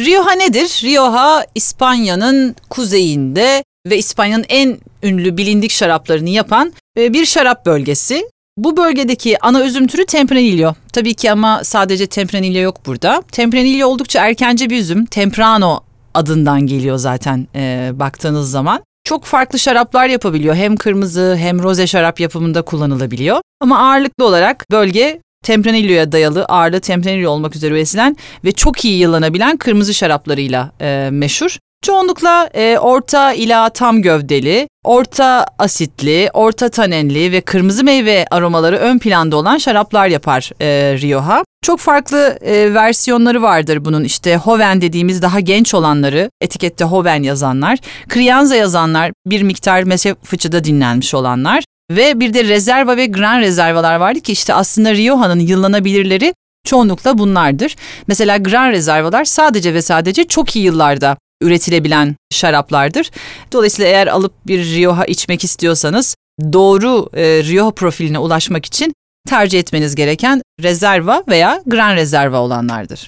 Rioja nedir? Rioja İspanya'nın kuzeyinde ve İspanya'nın en ünlü bilindik şaraplarını yapan e, bir şarap bölgesi. Bu bölgedeki ana üzüm türü Tempranillo. Tabii ki ama sadece Tempranillo yok burada. Tempranillo oldukça erkence bir üzüm. Temprano adından geliyor zaten e, baktığınız zaman. Çok farklı şaraplar yapabiliyor. Hem kırmızı hem roze şarap yapımında kullanılabiliyor. Ama ağırlıklı olarak bölge Tempranillo'ya dayalı ağırlığı Tempranillo olmak üzere üretilen ve çok iyi yıllanabilen kırmızı şaraplarıyla e, meşhur. Çoğunlukla e, orta ila tam gövdeli, orta asitli, orta tanenli ve kırmızı meyve aromaları ön planda olan şaraplar yapar e, Rioja. Çok farklı e, versiyonları vardır bunun işte Hoven dediğimiz daha genç olanları etikette Hoven yazanlar, Crianza yazanlar bir miktar mese fıçıda dinlenmiş olanlar ve bir de rezerva ve gran rezervalar vardı ki işte aslında Rioja'nın yıllanabilirleri çoğunlukla bunlardır. Mesela gran rezervalar sadece ve sadece çok iyi yıllarda üretilebilen şaraplardır. Dolayısıyla eğer alıp bir Rioja içmek istiyorsanız doğru e, Rioja profiline ulaşmak için tercih etmeniz gereken rezerva veya gran rezerva olanlardır.